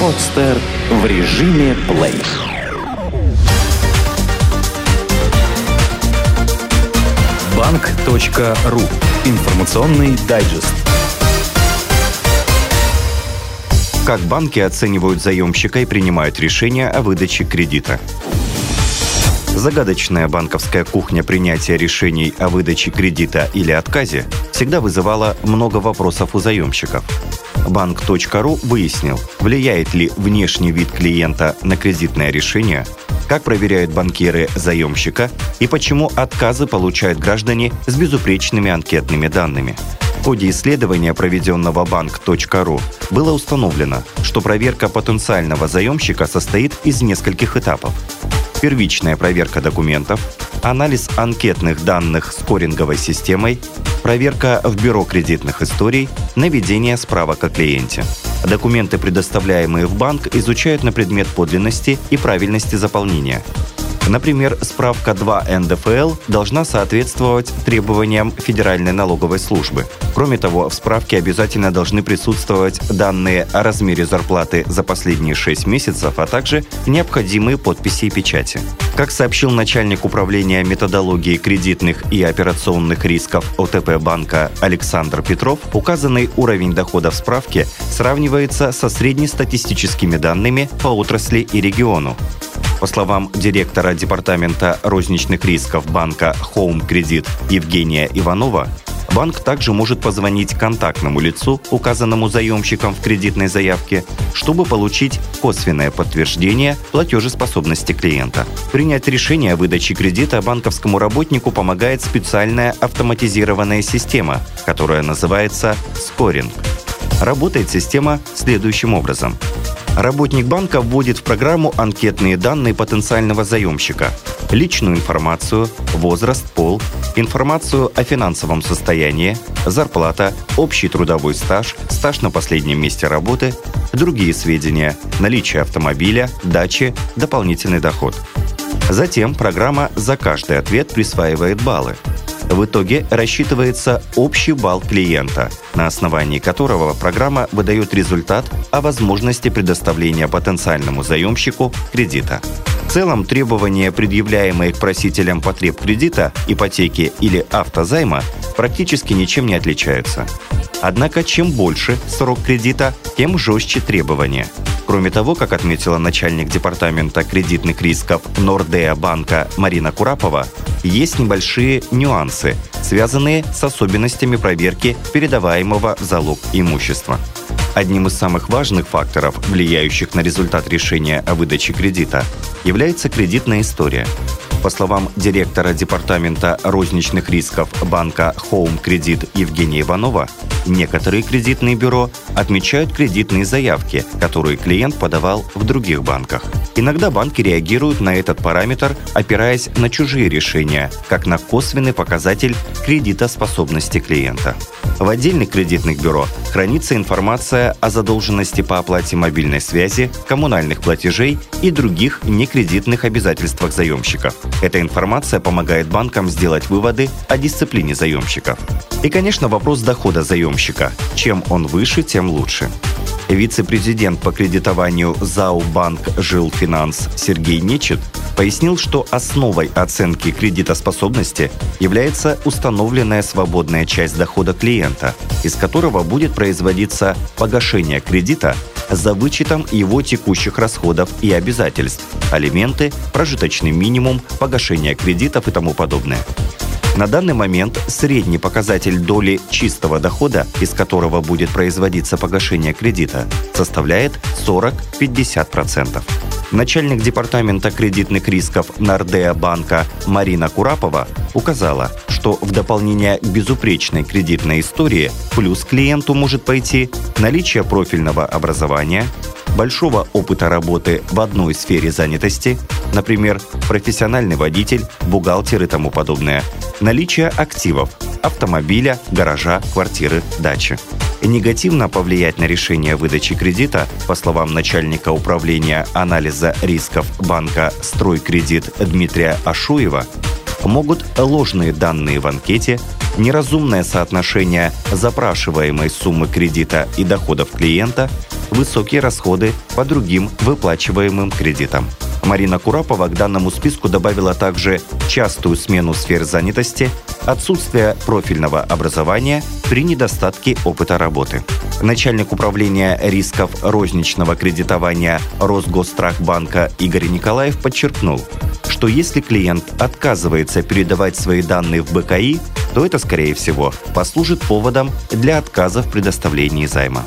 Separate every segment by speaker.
Speaker 1: Подстер в режиме плей. Банк.ру. Информационный дайджест.
Speaker 2: Как банки оценивают заемщика и принимают решения о выдаче кредита. Загадочная банковская кухня принятия решений о выдаче кредита или отказе всегда вызывала много вопросов у заемщиков. Банк.ру выяснил, влияет ли внешний вид клиента на кредитное решение, как проверяют банкиры заемщика и почему отказы получают граждане с безупречными анкетными данными. В ходе исследования, проведенного банк.ру, было установлено, что проверка потенциального заемщика состоит из нескольких этапов первичная проверка документов, анализ анкетных данных скоринговой системой, проверка в бюро кредитных историй, наведение справок о клиенте. Документы, предоставляемые в банк, изучают на предмет подлинности и правильности заполнения. Например, справка 2 НДФЛ должна соответствовать требованиям Федеральной налоговой службы. Кроме того, в справке обязательно должны присутствовать данные о размере зарплаты за последние 6 месяцев, а также необходимые подписи и печати. Как сообщил начальник управления методологии кредитных и операционных рисков ОТП банка Александр Петров, указанный уровень дохода в справке сравнивается со среднестатистическими данными по отрасли и региону. По словам директора Департамента розничных рисков банка Home Credit Евгения Иванова, Банк также может позвонить контактному лицу, указанному заемщиком в кредитной заявке, чтобы получить косвенное подтверждение платежеспособности клиента. Принять решение о выдаче кредита банковскому работнику помогает специальная автоматизированная система, которая называется «Скоринг». Работает система следующим образом. Работник банка вводит в программу анкетные данные потенциального заемщика, личную информацию, возраст, пол, информацию о финансовом состоянии, зарплата, общий трудовой стаж, стаж на последнем месте работы, другие сведения, наличие автомобиля, дачи, дополнительный доход. Затем программа за каждый ответ присваивает баллы – в итоге рассчитывается общий балл клиента, на основании которого программа выдает результат о возможности предоставления потенциальному заемщику кредита. В целом требования, предъявляемые к просителям потреб кредита, ипотеки или автозайма, практически ничем не отличаются. Однако чем больше срок кредита, тем жестче требования. Кроме того, как отметила начальник департамента кредитных рисков Нордеа банка Марина Курапова, есть небольшие нюансы, связанные с особенностями проверки передаваемого в залог имущества. Одним из самых важных факторов, влияющих на результат решения о выдаче кредита, является кредитная история. По словам директора Департамента розничных рисков банка Home Credit Евгения Иванова, некоторые кредитные бюро отмечают кредитные заявки, которые клиент подавал в других банках. Иногда банки реагируют на этот параметр, опираясь на чужие решения, как на косвенный показатель кредитоспособности клиента. В отдельных кредитных бюро хранится информация о задолженности по оплате мобильной связи, коммунальных платежей и других некредитных обязательствах заемщиков. Эта информация помогает банкам сделать выводы о дисциплине заемщиков. И, конечно, вопрос дохода заемщика. Чем он выше, тем лучше. Вице-президент по кредитованию ЗАО «Банк Жилфинанс» Сергей Нечет пояснил, что основой оценки кредитоспособности является установленная свободная часть дохода клиента, из которого будет производиться погашение кредита за вычетом его текущих расходов и обязательств, алименты, прожиточный минимум, погашение кредитов и тому подобное. На данный момент средний показатель доли чистого дохода, из которого будет производиться погашение кредита, составляет 40-50%. Начальник департамента кредитных рисков Нордеа банка Марина Курапова указала, что в дополнение к безупречной кредитной истории плюс клиенту может пойти наличие профильного образования, большого опыта работы в одной сфере занятости, например, профессиональный водитель, бухгалтер и тому подобное, наличие активов, автомобиля, гаража, квартиры, дачи. Негативно повлиять на решение выдачи кредита, по словам начальника управления анализа рисков банка «Стройкредит» Дмитрия Ашуева, могут ложные данные в анкете, неразумное соотношение запрашиваемой суммы кредита и доходов клиента, высокие расходы по другим выплачиваемым кредитам. Марина Курапова к данному списку добавила также частую смену сфер занятости, отсутствие профильного образования при недостатке опыта работы. Начальник управления рисков розничного кредитования Росгосстрахбанка Игорь Николаев подчеркнул, что если клиент отказывается передавать свои данные в БКИ, то это, скорее всего, послужит поводом для отказа в предоставлении займа.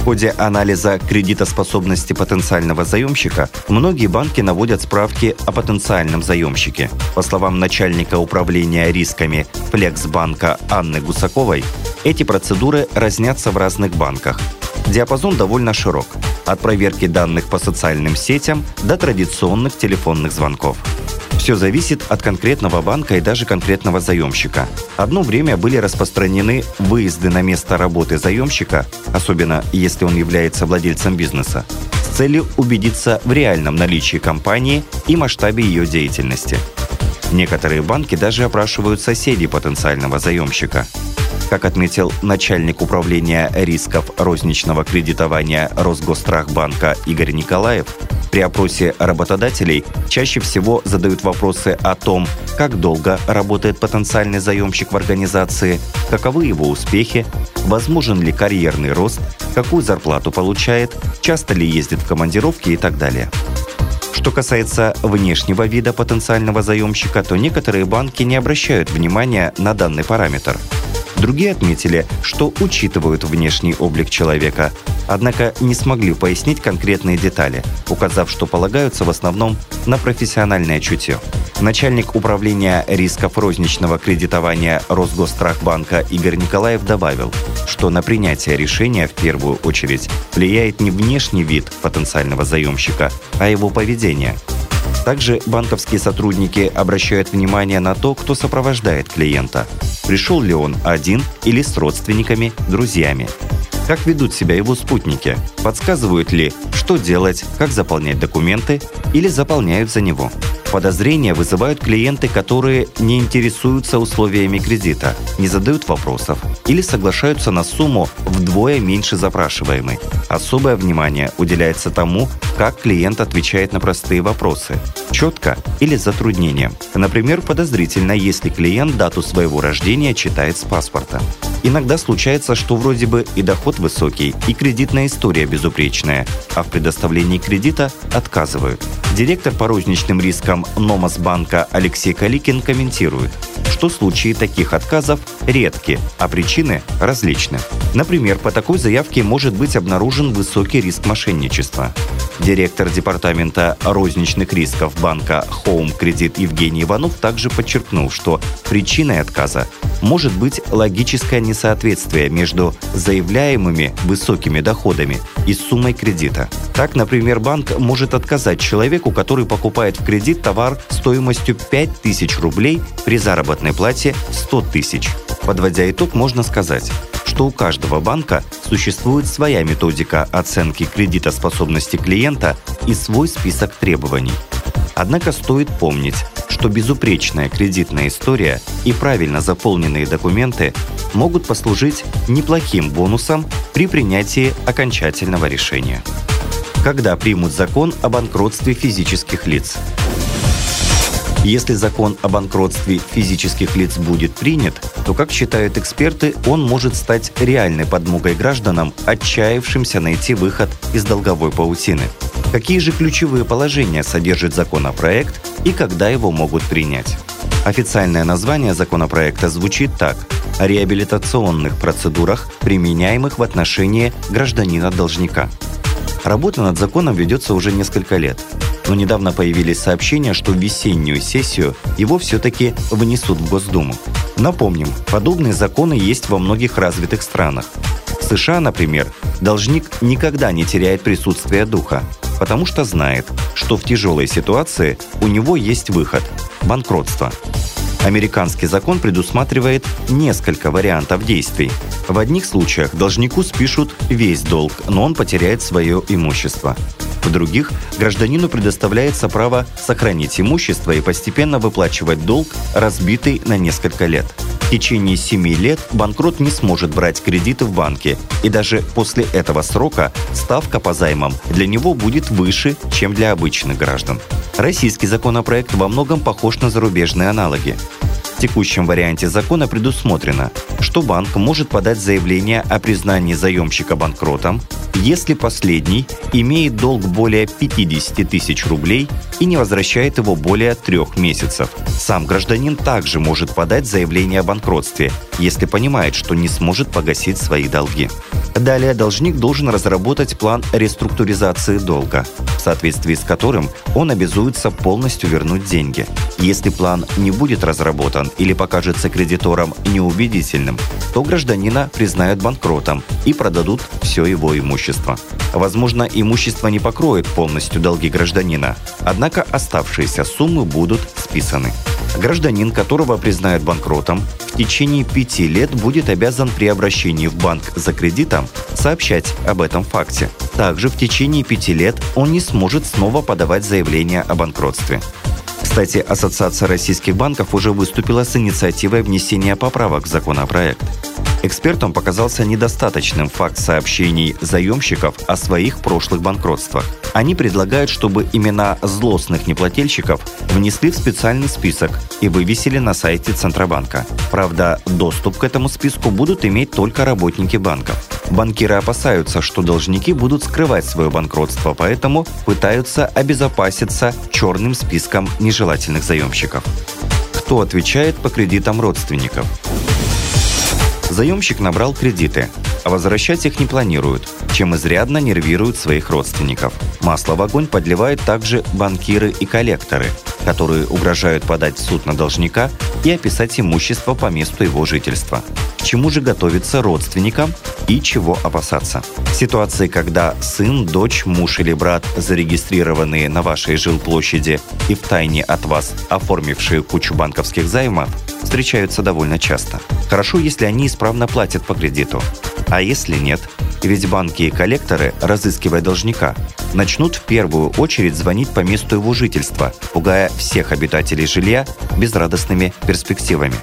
Speaker 2: В ходе анализа кредитоспособности потенциального заемщика многие банки наводят справки о потенциальном заемщике. По словам начальника управления рисками Флексбанка Анны Гусаковой, эти процедуры разнятся в разных банках. Диапазон довольно широк – от проверки данных по социальным сетям до традиционных телефонных звонков. Все зависит от конкретного банка и даже конкретного заемщика. Одно время были распространены выезды на место работы заемщика, особенно если он является владельцем бизнеса, с целью убедиться в реальном наличии компании и масштабе ее деятельности. Некоторые банки даже опрашивают соседей потенциального заемщика. Как отметил начальник управления рисков розничного кредитования Росгосстрахбанка Игорь Николаев, при опросе работодателей чаще всего задают вопросы о том, как долго работает потенциальный заемщик в организации, каковы его успехи, возможен ли карьерный рост, какую зарплату получает, часто ли ездит в командировки и так далее. Что касается внешнего вида потенциального заемщика, то некоторые банки не обращают внимания на данный параметр – Другие отметили, что учитывают внешний облик человека, однако не смогли пояснить конкретные детали, указав, что полагаются в основном на профессиональное чутье. Начальник управления рисков розничного кредитования Росгосстрахбанка Игорь Николаев добавил, что на принятие решения в первую очередь влияет не внешний вид потенциального заемщика, а его поведение – также банковские сотрудники обращают внимание на то, кто сопровождает клиента. Пришел ли он один или с родственниками, друзьями. Как ведут себя его спутники? Подсказывают ли, что делать, как заполнять документы или заполняют за него? Подозрения вызывают клиенты, которые не интересуются условиями кредита, не задают вопросов или соглашаются на сумму вдвое меньше запрашиваемой. Особое внимание уделяется тому, как клиент отвечает на простые вопросы. Четко или с затруднением. Например, подозрительно, если клиент дату своего рождения читает с паспорта. Иногда случается, что вроде бы и доход высокий, и кредитная история безупречная, а в предоставлении кредита отказывают. Директор по розничным рискам Номас банка Алексей Каликин комментирует, что случаи таких отказов редки, а причины различны. Например, по такой заявке может быть обнаружен высокий риск мошенничества. Директор департамента розничных рисков банка Home Credit Евгений Иванов также подчеркнул, что причиной отказа может быть логическое несоответствие между заявляемыми высокими доходами и суммой кредита. Так, например, банк может отказать человеку, который покупает в кредит товар стоимостью 5000 рублей при заработной плате 100 тысяч. Подводя итог, можно сказать, что у каждого банка существует своя методика оценки кредитоспособности клиента и свой список требований. Однако стоит помнить, что безупречная кредитная история и правильно заполненные документы могут послужить неплохим бонусом при принятии окончательного решения. Когда примут закон о банкротстве физических лиц? Если закон о банкротстве физических лиц будет принят, то, как считают эксперты, он может стать реальной подмогой гражданам, отчаявшимся найти выход из долговой паутины. Какие же ключевые положения содержит законопроект и когда его могут принять? Официальное название законопроекта звучит так – о реабилитационных процедурах, применяемых в отношении гражданина-должника. Работа над законом ведется уже несколько лет но недавно появились сообщения, что весеннюю сессию его все-таки внесут в Госдуму. Напомним, подобные законы есть во многих развитых странах. В США, например, должник никогда не теряет присутствие духа, потому что знает, что в тяжелой ситуации у него есть выход – банкротство. Американский закон предусматривает несколько вариантов действий. В одних случаях должнику спишут весь долг, но он потеряет свое имущество. В других гражданину предоставляется право сохранить имущество и постепенно выплачивать долг, разбитый на несколько лет. В течение 7 лет банкрот не сможет брать кредиты в банке, и даже после этого срока ставка по займам для него будет выше, чем для обычных граждан. Российский законопроект во многом похож на зарубежные аналоги. Текущем варианте закона предусмотрено, что банк может подать заявление о признании заемщика банкротом, если последний имеет долг более 50 тысяч рублей и не возвращает его более трех месяцев. Сам гражданин также может подать заявление о банкротстве, если понимает, что не сможет погасить свои долги. Далее должник должен разработать план реструктуризации долга, в соответствии с которым он обязуется полностью вернуть деньги. Если план не будет разработан или покажется кредиторам неубедительным, то гражданина признают банкротом и продадут все его имущество. Возможно, имущество не покроет полностью долги гражданина, однако оставшиеся суммы будут списаны. Гражданин, которого признают банкротом, течение пяти лет будет обязан при обращении в банк за кредитом сообщать об этом факте. Также в течение пяти лет он не сможет снова подавать заявление о банкротстве. Кстати, Ассоциация российских банков уже выступила с инициативой внесения поправок в законопроект. Экспертам показался недостаточным факт сообщений заемщиков о своих прошлых банкротствах. Они предлагают, чтобы имена злостных неплательщиков внесли в специальный список и вывесили на сайте Центробанка. Правда, доступ к этому списку будут иметь только работники банков. Банкиры опасаются, что должники будут скрывать свое банкротство, поэтому пытаются обезопаситься черным списком нежелательных заемщиков. Кто отвечает по кредитам родственников? Заемщик набрал кредиты, а возвращать их не планируют, чем изрядно нервируют своих родственников. Масло в огонь подливают также банкиры и коллекторы, которые угрожают подать в суд на должника и описать имущество по месту его жительства. К чему же готовиться родственникам и чего опасаться? Ситуации, когда сын, дочь, муж или брат, зарегистрированные на вашей жилплощади и в тайне от вас оформившие кучу банковских займов, встречаются довольно часто. Хорошо, если они исправно платят по кредиту. А если нет? Ведь банки и коллекторы, разыскивая должника, начнут в первую очередь звонить по месту его жительства, пугая всех обитателей жилья безрадостными перспективами.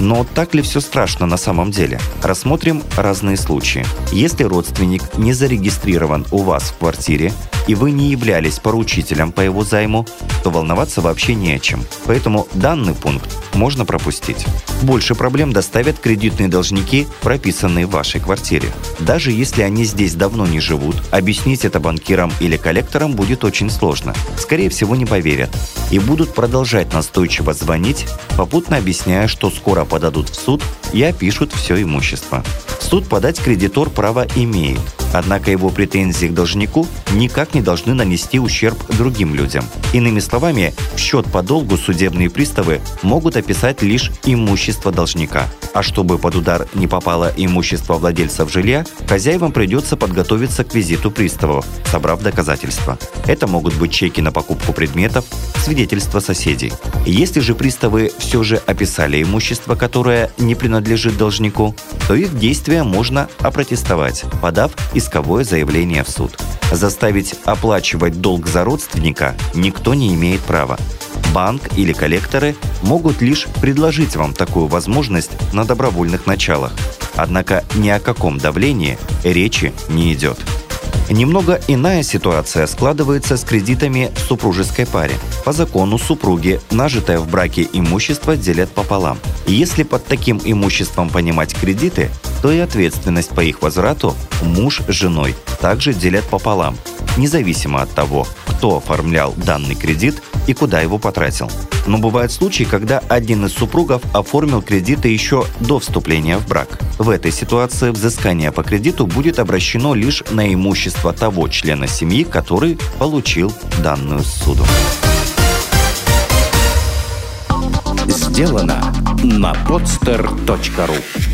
Speaker 2: Но так ли все страшно на самом деле? Рассмотрим разные случаи. Если родственник не зарегистрирован у вас в квартире, и вы не являлись поручителем по его займу, то волноваться вообще не о чем. Поэтому данный пункт можно пропустить. Больше проблем доставят кредитные должники, прописанные в вашей квартире. Даже если они здесь давно не живут, объяснить это банкирам или коллекторам будет очень сложно. Скорее всего, не поверят. И будут продолжать настойчиво звонить, попутно объясняя, что скоро подадут в суд и опишут все имущество. В суд подать кредитор право имеет, однако его претензии к должнику никак не должны нанести ущерб другим людям. Иными словами, в счет по долгу судебные приставы могут описать лишь имущество должника. А чтобы под удар не попало имущество владельцев жилья, хозяевам придется подготовиться к визиту приставов, собрав доказательства. Это могут быть чеки на покупку предметов, свидетельства соседей. Если же приставы все же описали имущество, которое не принадлежит должнику, то их действия можно опротестовать, подав исковое заявление в суд. Заставить оплачивать долг за родственника никто не имеет права. Банк или коллекторы могут лишь предложить вам такую возможность на добровольных началах. Однако ни о каком давлении речи не идет. Немного иная ситуация складывается с кредитами в супружеской паре. По закону супруги нажитое в браке имущество делят пополам. Если под таким имуществом понимать кредиты, то и ответственность по их возврату муж с женой также делят пополам, независимо от того, кто оформлял данный кредит и куда его потратил. Но бывают случаи, когда один из супругов оформил кредиты еще до вступления в брак. В этой ситуации взыскание по кредиту будет обращено лишь на имущество того члена семьи, который получил данную суду.
Speaker 1: Сделано на podster.ru